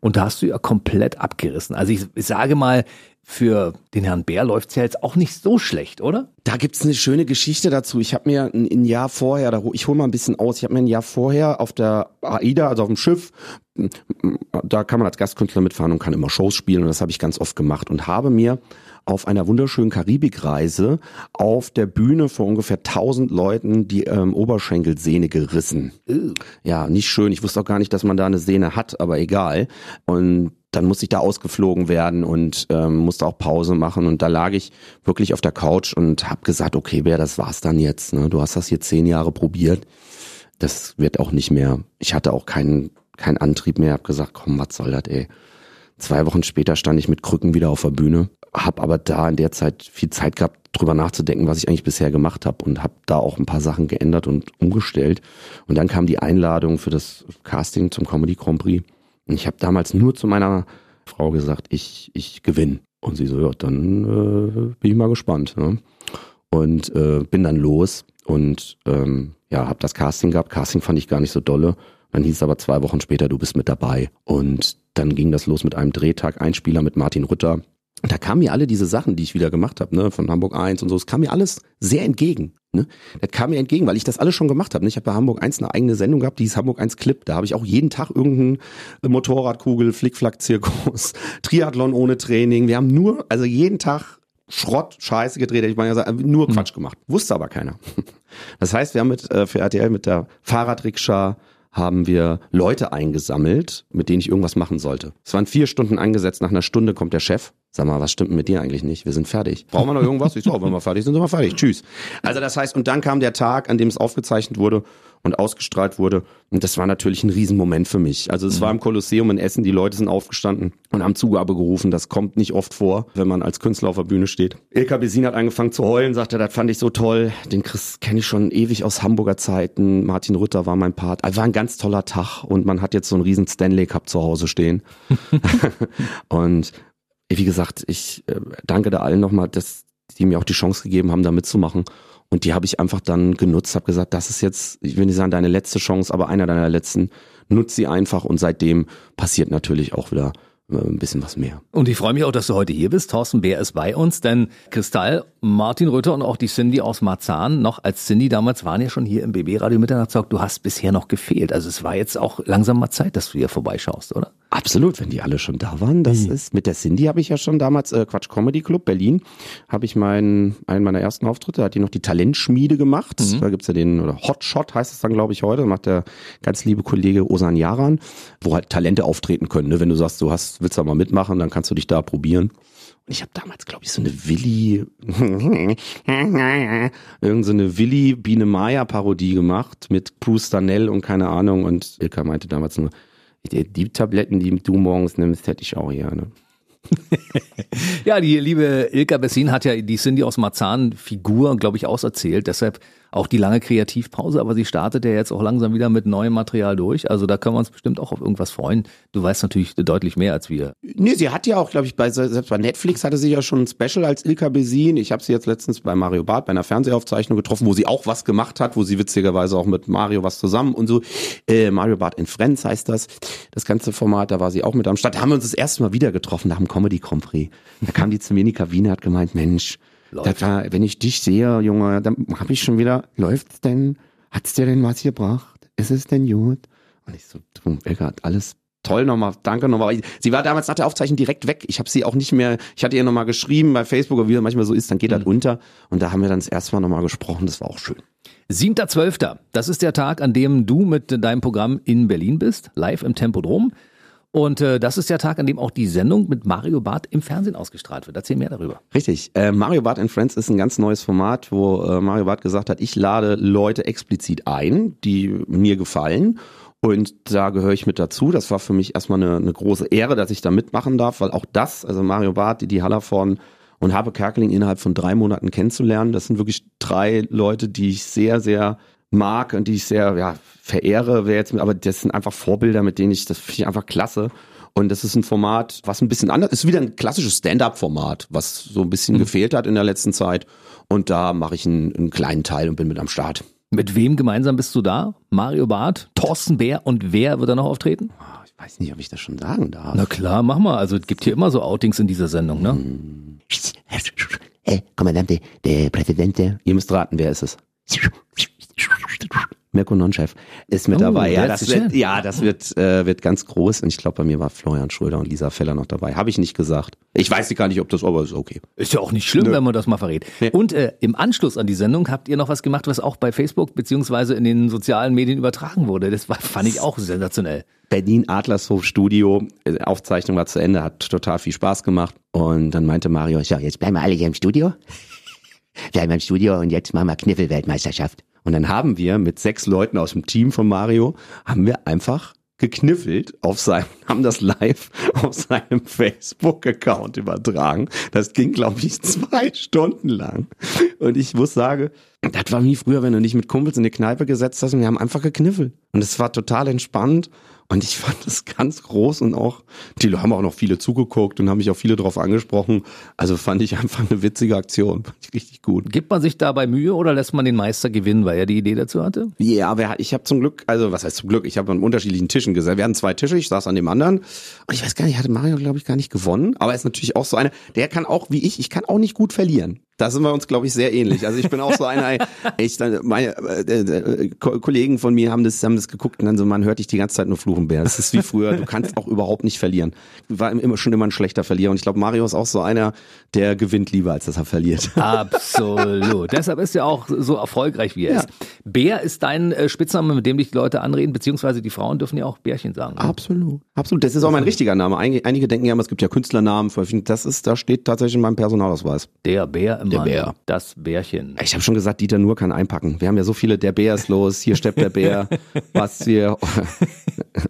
B: Und da hast du ja komplett abgerissen. Also ich, ich sage mal, für den Herrn Bär läuft's ja jetzt auch nicht so schlecht, oder?
C: Da gibt's eine schöne Geschichte dazu. Ich habe mir ein, ein Jahr vorher, da, ich hole mal ein bisschen aus, ich habe mir ein Jahr vorher auf der AIDA, also auf dem Schiff, da kann man als Gastkünstler mitfahren und kann immer Shows spielen und das habe ich ganz oft gemacht und habe mir auf einer wunderschönen Karibikreise auf der Bühne vor ungefähr 1000 Leuten die ähm, Oberschenkelsehne gerissen. Ja, nicht schön. Ich wusste auch gar nicht, dass man da eine Sehne hat, aber egal. Und dann musste ich da ausgeflogen werden und ähm, musste auch Pause machen und da lag ich wirklich auf der Couch und habe gesagt, okay, Bär, das war's dann jetzt. Ne? Du hast das hier zehn Jahre probiert. Das wird auch nicht mehr. Ich hatte auch keinen keinen Antrieb mehr. Hab gesagt, komm, was soll das, ey. Zwei Wochen später stand ich mit Krücken wieder auf der Bühne, hab aber da in der Zeit viel Zeit gehabt, drüber nachzudenken, was ich eigentlich bisher gemacht habe und habe da auch ein paar Sachen geändert und umgestellt. Und dann kam die Einladung für das Casting zum Comedy Grand Prix. Und ich habe damals nur zu meiner Frau gesagt, ich, ich gewinne. Und sie so, ja, dann äh, bin ich mal gespannt. Ne? Und äh, bin dann los und ähm, ja, habe das Casting gehabt. Casting fand ich gar nicht so dolle. Dann hieß es aber zwei Wochen später, du bist mit dabei. Und dann ging das los mit einem Drehtag, Einspieler mit Martin Rütter. Und da kamen mir alle diese Sachen, die ich wieder gemacht habe, ne, von Hamburg 1 und so, es kam mir alles sehr entgegen. Ne? Das kam mir entgegen, weil ich das alles schon gemacht habe. Ne? Ich habe bei Hamburg 1 eine eigene Sendung gehabt, die hieß Hamburg 1 Clip. Da habe ich auch jeden Tag irgendeinen Motorradkugel, Flickflack-Zirkus, [LAUGHS] Triathlon ohne Training. Wir haben nur, also jeden Tag Schrott, Scheiße gedreht, ich gesagt, nur Quatsch gemacht. Wusste aber keiner. [LAUGHS] Das heißt, wir haben mit äh, für RTL mit der Fahrradrikscha haben wir Leute eingesammelt, mit denen ich irgendwas machen sollte. Es waren vier Stunden angesetzt, nach einer Stunde kommt der Chef. Sag mal, was stimmt mit dir eigentlich nicht? Wir sind fertig. Brauchen wir noch irgendwas? Ich so, wenn wir fertig sind, sind wir fertig. Tschüss. Also das heißt, und dann kam der Tag, an dem es aufgezeichnet wurde und ausgestrahlt wurde. Und das war natürlich ein Riesenmoment für mich. Also es war im Kolosseum in Essen, die Leute sind aufgestanden und haben Zugabe gerufen. Das kommt nicht oft vor, wenn man als Künstler auf der Bühne steht. Ilka Besin hat angefangen zu heulen, sagte, das fand ich so toll. Den Chris kenne ich schon ewig aus Hamburger Zeiten. Martin Rütter war mein Part. Also war ein ganz toller Tag und man hat jetzt so einen riesen Stanley Cup zu Hause stehen. [LAUGHS] und wie gesagt, ich äh, danke da allen nochmal, dass die mir auch die Chance gegeben haben, da mitzumachen. Und die habe ich einfach dann genutzt, habe gesagt, das ist jetzt, ich will nicht sagen deine letzte Chance, aber einer deiner letzten. Nutz sie einfach und seitdem passiert natürlich auch wieder ein bisschen was mehr.
B: Und ich freue mich auch, dass du heute hier bist. Thorsten Bär ist bei uns, denn Kristall, Martin Rütter und auch die Cindy aus Marzahn, noch als Cindy damals waren ja schon hier im BB Radio Mitternachtstalk. Du hast bisher noch gefehlt. Also es war jetzt auch langsam mal Zeit, dass du hier vorbeischaust, oder?
C: Absolut, wenn die alle schon da waren. Das ist mit der Cindy habe ich ja schon damals äh, Quatsch Comedy Club Berlin habe ich meinen einen meiner ersten Auftritte, hat die noch die Talentschmiede gemacht. Da gibt's ja den oder Hotshot heißt es dann glaube ich heute, macht der ganz liebe Kollege Osan Yaran, wo halt Talente auftreten können. Ne? Wenn du sagst, du hast willst da mal mitmachen, dann kannst du dich da probieren. Und ich habe damals, glaube ich, so eine Willi, [LAUGHS] irgend so eine Willi Biene Maya Parodie gemacht mit Bruce Danell und keine Ahnung. Und Ilka meinte damals nur, die, die Tabletten, die du morgens nimmst, hätte ich auch gerne. [LAUGHS]
B: Ja, die liebe Ilka Bessin hat ja die Cindy aus Marzahn Figur, glaube ich, auserzählt. Deshalb auch die lange Kreativpause, aber sie startet ja jetzt auch langsam wieder mit neuem Material durch. Also da können wir uns bestimmt auch auf irgendwas freuen. Du weißt natürlich deutlich mehr als wir.
C: Nee, sie hat ja auch, glaube ich, bei, selbst bei Netflix hatte sie ja schon ein Special als Ilka Besin. Ich habe sie jetzt letztens bei Mario Barth bei einer Fernsehaufzeichnung getroffen, wo sie auch was gemacht hat, wo sie witzigerweise auch mit Mario was zusammen und so. Äh, Mario Barth in Friends heißt das. Das ganze Format, da war sie auch mit am Start. Da haben wir uns das erste Mal wieder getroffen nach dem Comedy Grand. Da kam die zu mir in die Kabine, hat gemeint, Mensch, das war, wenn ich dich sehe, Junge, dann habe ich schon wieder, läuft's denn? Hat's dir denn was gebracht? Ist es denn gut? Und ich so, du, Eckart, alles toll nochmal, danke nochmal. Sie war damals nach der Aufzeichnung direkt weg. Ich habe sie auch nicht mehr, ich hatte ihr nochmal geschrieben bei Facebook, oder wie das manchmal so ist, dann geht das unter. Und da haben wir dann das erste Mal nochmal gesprochen, das war auch schön.
B: 7.12. Das ist der Tag, an dem du mit deinem Programm in Berlin bist, live im Tempodrom. Und äh, das ist der Tag, an dem auch die Sendung mit Mario Barth im Fernsehen ausgestrahlt wird. Erzähl mehr darüber.
C: Richtig. Äh, Mario Barth and Friends ist ein ganz neues Format, wo äh, Mario Barth gesagt hat, ich lade Leute explizit ein, die mir gefallen. Und da gehöre ich mit dazu. Das war für mich erstmal eine, eine große Ehre, dass ich da mitmachen darf, weil auch das, also Mario Barth, die, die Hallervorn und Habe Kerkeling innerhalb von drei Monaten kennenzulernen, das sind wirklich drei Leute, die ich sehr, sehr mag und die ich sehr ja, verehre, wäre jetzt, aber das sind einfach Vorbilder, mit denen ich, das finde ich einfach klasse. Und das ist ein Format, was ein bisschen anders ist, wieder ein klassisches Stand-up-Format, was so ein bisschen gefehlt hat in der letzten Zeit. Und da mache ich einen, einen kleinen Teil und bin mit am Start.
B: Mit wem gemeinsam bist du da? Mario Barth, Thorsten Bär und wer wird da noch auftreten?
C: Oh, Ich weiß nicht, ob ich das schon sagen darf.
B: Na klar, mach mal. Also es gibt hier immer so Outings in dieser Sendung, ne?
E: Äh, Kommandante, der Präsident, der.
C: Ihr müsst raten, wer ist es? [LAUGHS] Mirko Nonchef ist mit
B: Oh,
C: dabei. Ja, das wird,
B: schön.
C: ja, das wird, äh, wird ganz groß. Und ich glaube, bei mir war Florian Schröder und Lisa Feller noch dabei. Habe ich nicht gesagt. Ich weiß gar nicht, ob das, aber ist okay.
B: Ist ja auch nicht schlimm, wenn man das mal verrät.
C: Ja.
B: Und äh, im Anschluss an die Sendung habt ihr noch was gemacht, was auch bei Facebook beziehungsweise in den sozialen Medien übertragen wurde. Das war, fand ich auch sensationell.
C: Berlin Adlershof Studio. äh, Aufzeichnung war zu Ende, hat total viel Spaß gemacht. Und dann meinte Mario,
E: So, jetzt bleiben wir alle hier im Studio. [LAUGHS] Bleiben wir im Studio und jetzt machen wir Kniffelweltmeisterschaft.
C: Und dann haben wir mit sechs Leuten aus dem Team von Mario, haben wir einfach gekniffelt auf seinem, [LAUGHS] haben das live auf seinem Facebook-Account übertragen. Das ging, glaube ich, [LAUGHS] zwei Stunden lang. Und ich muss sagen, das war wie früher, wenn du nicht mit Kumpels in die Kneipe gesetzt hast und wir haben einfach gekniffelt. Und es war total entspannt. Und ich fand das ganz groß und auch, die haben auch noch viele zugeguckt und haben mich auch viele drauf angesprochen. Also fand ich einfach eine witzige Aktion. Fand ich richtig gut.
B: Gibt man sich dabei Mühe oder lässt man den Meister gewinnen, weil er die Idee dazu hatte?
C: Ja, aber ich habe zum Glück, also was heißt zum Glück, ich habe an unterschiedlichen Tischen gesessen. Wir hatten zwei Tische, ich saß an dem anderen. Und ich weiß gar nicht, hatte Mario, glaube ich, gar nicht gewonnen. Aber er ist natürlich auch so einer, der kann auch, wie ich, ich kann auch nicht gut verlieren. Da sind wir uns, glaube ich, sehr ähnlich. Also ich bin auch so einer, [LAUGHS] ich, meine äh, äh, Ko- Kollegen von mir haben das, haben das geguckt und dann so, man hört dich die ganze Zeit nur fluchen, Bär. Das ist wie früher, du kannst auch überhaupt nicht verlieren. War immer schon immer ein schlechter Verlierer. Und ich glaube, Mario ist auch so einer, der gewinnt lieber, als dass er verliert.
B: Absolut. [LAUGHS] Deshalb ist er auch so erfolgreich, wie er
C: Ja.
B: ist. Bär ist dein äh, Spitzname, mit dem dich die Leute anreden, beziehungsweise die Frauen dürfen ja auch Bärchen sagen.
C: Absolut. Absolut. Das ist auch mein richtiger Name. Einige, denken ja immer, es gibt ja Künstlernamen. Das ist, da steht tatsächlich in meinem Personalausweis.
B: Der Bär im Mann.
C: Bär.
B: Das Bärchen.
C: Ich habe schon gesagt, Dieter Nur kann einpacken. Wir haben ja so viele, der Bär ist los, hier steppt der Bär, [LAUGHS] was hier. [LAUGHS]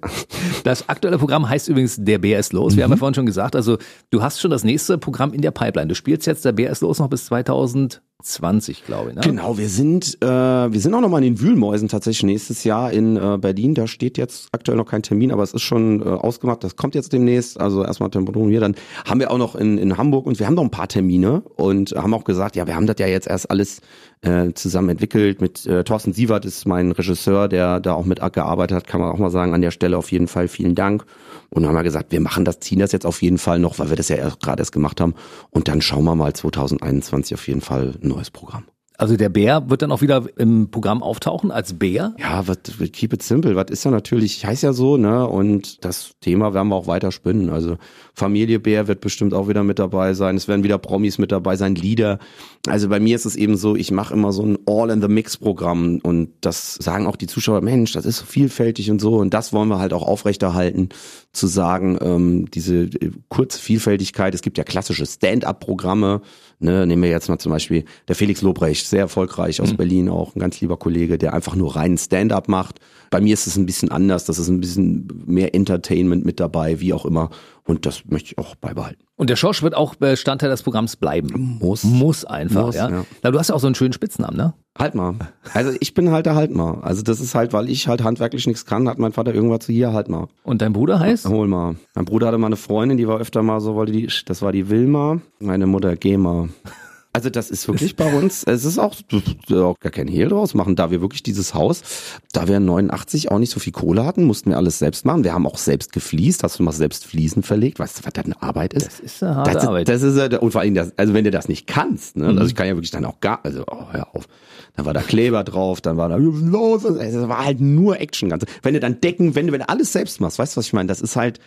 B: Das aktuelle Programm heißt übrigens Der Bär ist los. Wir
C: Mhm.
B: haben ja vorhin schon gesagt, also du hast schon das nächste Programm in der Pipeline. Du spielst jetzt Der Bär ist los noch bis 2020, glaube ich. Ne?
C: Genau, wir sind, äh, wir sind auch noch mal in den Wühlmäusen tatsächlich nächstes Jahr in äh, Berlin. Da steht jetzt aktuell noch kein Termin, aber es ist schon äh, ausgemacht. Das kommt jetzt demnächst. Also erstmal Temperatur hier. Dann haben wir auch noch in, in Hamburg und wir haben noch ein paar Termine und haben auch gesagt, ja, wir haben das ja jetzt erst alles äh, zusammen entwickelt. Mit äh, Thorsten Sievert ist mein Regisseur, der da auch mit gearbeitet hat, kann man auch mal sagen. An der Stelle auf jeden Fall vielen Dank. Und dann haben wir gesagt, wir machen das, ziehen das jetzt auf jeden Fall noch, weil wir das ja gerade erst gemacht haben. Und dann schauen wir mal 2021 auf jeden Fall ein neues Programm.
B: Also der Bär wird dann auch wieder im Programm auftauchen als Bär.
C: Ja, was, keep it simple. Was ist ja natürlich, heißt ja so, ne? Und das Thema werden wir auch weiter spinnen. Also Familie Bär wird bestimmt auch wieder mit dabei sein. Es werden wieder Promis mit dabei sein, Lieder. Also bei mir ist es eben so, ich mache immer so ein All-in-the-Mix-Programm und das sagen auch die Zuschauer, Mensch, das ist so vielfältig und so. Und das wollen wir halt auch aufrechterhalten, zu sagen, ähm, diese äh, kurze Vielfältigkeit. Es gibt ja klassische Stand-up-Programme. Ne, nehmen wir jetzt mal zum Beispiel der Felix Lobrecht, sehr erfolgreich aus Berlin auch, ein ganz lieber Kollege, der einfach nur reinen Stand-up macht. Bei mir ist es ein bisschen anders, das ist ein bisschen mehr Entertainment mit dabei, wie auch immer. Und das möchte ich auch beibehalten.
B: Und der Schorsch wird auch Bestandteil des Programms bleiben.
C: Muss.
B: Muss einfach,
C: Muss,
B: ja.
C: ja.
B: Na, du hast ja auch so einen schönen Spitznamen, ne?
C: Halt mal. Also ich bin halt der Halt mal. Also das ist halt, weil ich halt handwerklich nichts kann, hat mein Vater irgendwas zu hier halt mal.
B: Und dein Bruder heißt?
C: Hol mal. Mein Bruder hatte mal eine Freundin, die war öfter mal so, wollte die, das war die Wilma, meine Mutter Gema. Also das ist wirklich bei uns, es ist auch, auch gar kein Hehl draus machen, da wir wirklich dieses Haus, da wir 89 auch nicht so viel Kohle hatten, mussten wir alles selbst machen. Wir haben auch selbst gefliest, hast du mal selbst Fliesen verlegt, weißt du, was das eine Arbeit ist?
B: Das ist eine harte
C: das, ist-
B: Arbeit.
C: Das ist, und vor allem, das, also wenn du das nicht kannst, ne,
B: Mhm.
C: also ich kann ja wirklich dann auch gar, also, oh, hör auf. Dann war da Kleber drauf, dann war da, los? Also, Es war halt nur Action. Ganz. Wenn du dann Decken, wenn du, wenn du alles selbst machst, weißt du, was ich meine? Das ist halt,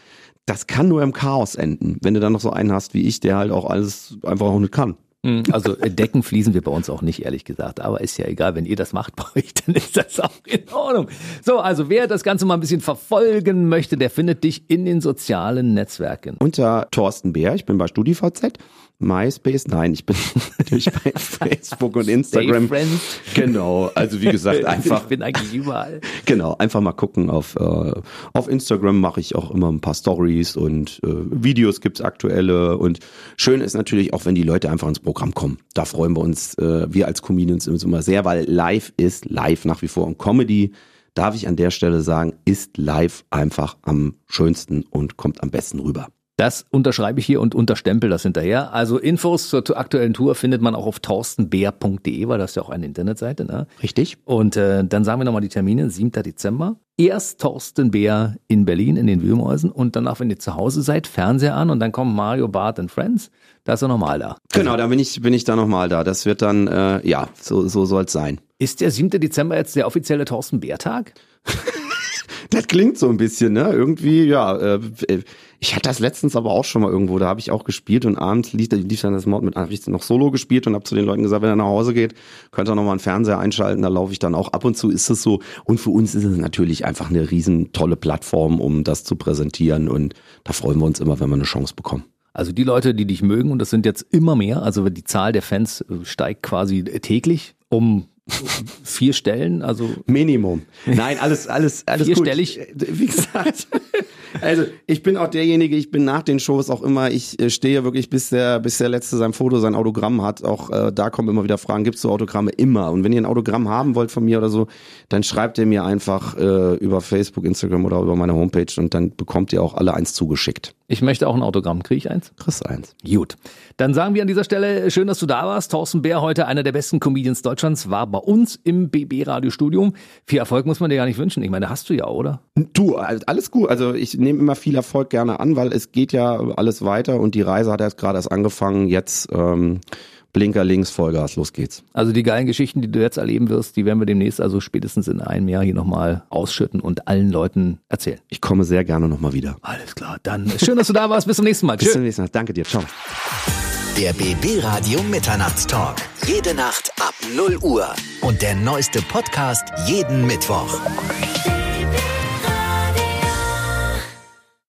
C: das kann nur im Chaos enden. Wenn du dann noch so einen hast wie ich, der halt auch alles einfach auch nicht kann.
B: Hm, Also äh, Decken fließen wir bei uns auch nicht, ehrlich gesagt. Aber ist ja egal, wenn ihr das macht bei euch, dann ist das auch in Ordnung. So, also wer das Ganze mal ein bisschen verfolgen möchte, der findet dich in den sozialen Netzwerken.
C: Unter Thorsten Bär, ich bin bei StudiVZ, MySpace, nein, ich bin [LAUGHS] natürlich bei [LAUGHS] Facebook und Instagram.
B: Stay friends.
C: Genau, also wie gesagt, einfach [LAUGHS]
B: Ich bin eigentlich überall.
C: Genau, einfach mal gucken. Auf, äh, auf Instagram mache ich auch immer ein paar Stories und äh, Videos gibt's aktuelle. Und schön ist natürlich auch, wenn die Leute einfach ins Programm kommen. Da freuen wir uns, äh, wir als Comedians immer sehr, weil live ist live nach wie vor. Und Comedy, darf ich an der Stelle sagen, ist live einfach am schönsten und kommt am besten rüber.
B: Das unterschreibe ich hier und unterstempel das hinterher. Also Infos zur aktuellen Tour findet man auch auf torstenbeer.de, weil das ist ja auch eine Internetseite. Ne?
C: Richtig.
B: Und äh, dann sagen wir nochmal die Termine. 7. Dezember. Erst Torsten Beer in Berlin in den Wühlmäusen und danach, wenn ihr zu Hause seid, Fernseher an und dann kommt Mario Barth and Friends. Da ist er nochmal da.
C: Genau, da bin ich, bin ich da nochmal da. Das wird dann, äh, ja, so, so soll's sein.
B: Ist der 7. Dezember jetzt der offizielle Torsten Beer Tag? [LAUGHS]
C: Das klingt so ein bisschen, ne? Irgendwie, ja. Äh, ich hatte das letztens aber auch schon mal irgendwo, da habe ich auch gespielt und abends lief, lief dann das Mord mit, habe ich noch Solo gespielt und habe zu den Leuten gesagt, wenn er nach Hause geht, könnt ihr nochmal einen Fernseher einschalten, da laufe ich dann auch. Ab und zu ist es so. Und für uns ist es natürlich einfach eine riesen tolle Plattform, um das zu präsentieren und da freuen wir uns immer, wenn wir eine Chance bekommen.
B: Also die Leute, die dich mögen, und das sind jetzt immer mehr, also die Zahl der Fans äh, steigt quasi täglich um vier Stellen, also
C: Minimum. Nein, alles, alles, alles
B: Vierstellig?
C: gut. Wie gesagt. [LAUGHS] Also ich bin auch derjenige, ich bin nach den Shows auch immer, ich äh, stehe wirklich, bis der, bis der Letzte sein Foto, sein Autogramm hat. Auch äh, da kommen immer wieder Fragen, gibt's so Autogramme? Immer. Und wenn ihr ein Autogramm haben wollt von mir oder so, dann schreibt ihr mir einfach äh, über Facebook, Instagram oder über meine Homepage und dann bekommt ihr auch alle eins zugeschickt.
B: Ich möchte auch ein Autogramm. Kriege ich eins?
C: Chris eins.
B: Gut. Dann sagen wir an dieser Stelle, schön, dass du da warst. Thorsten Bär, heute einer der besten Comedians Deutschlands, war bei uns im BB-Radiostudium. Viel Erfolg muss man dir gar nicht wünschen. Ich meine, hast du ja, oder?
C: Du, alles gut. Also ich nehme immer viel Erfolg gerne an, weil es geht ja alles weiter und die Reise hat erst gerade erst angefangen. Jetzt ähm, Blinker links, Vollgas, los geht's.
B: Also die geilen Geschichten, die du jetzt erleben wirst, die werden wir demnächst also spätestens in einem Jahr hier nochmal ausschütten und allen Leuten erzählen.
C: Ich komme sehr gerne nochmal wieder.
B: Alles klar, dann schön, dass du da warst. Bis zum nächsten Mal. [LAUGHS]
C: Bis
B: Tschüss.
C: zum nächsten Mal. Danke dir. Ciao.
A: Der BB Radio Mitternachtstalk. Jede Nacht ab 0 Uhr. Und der neueste Podcast jeden Mittwoch.
F: BB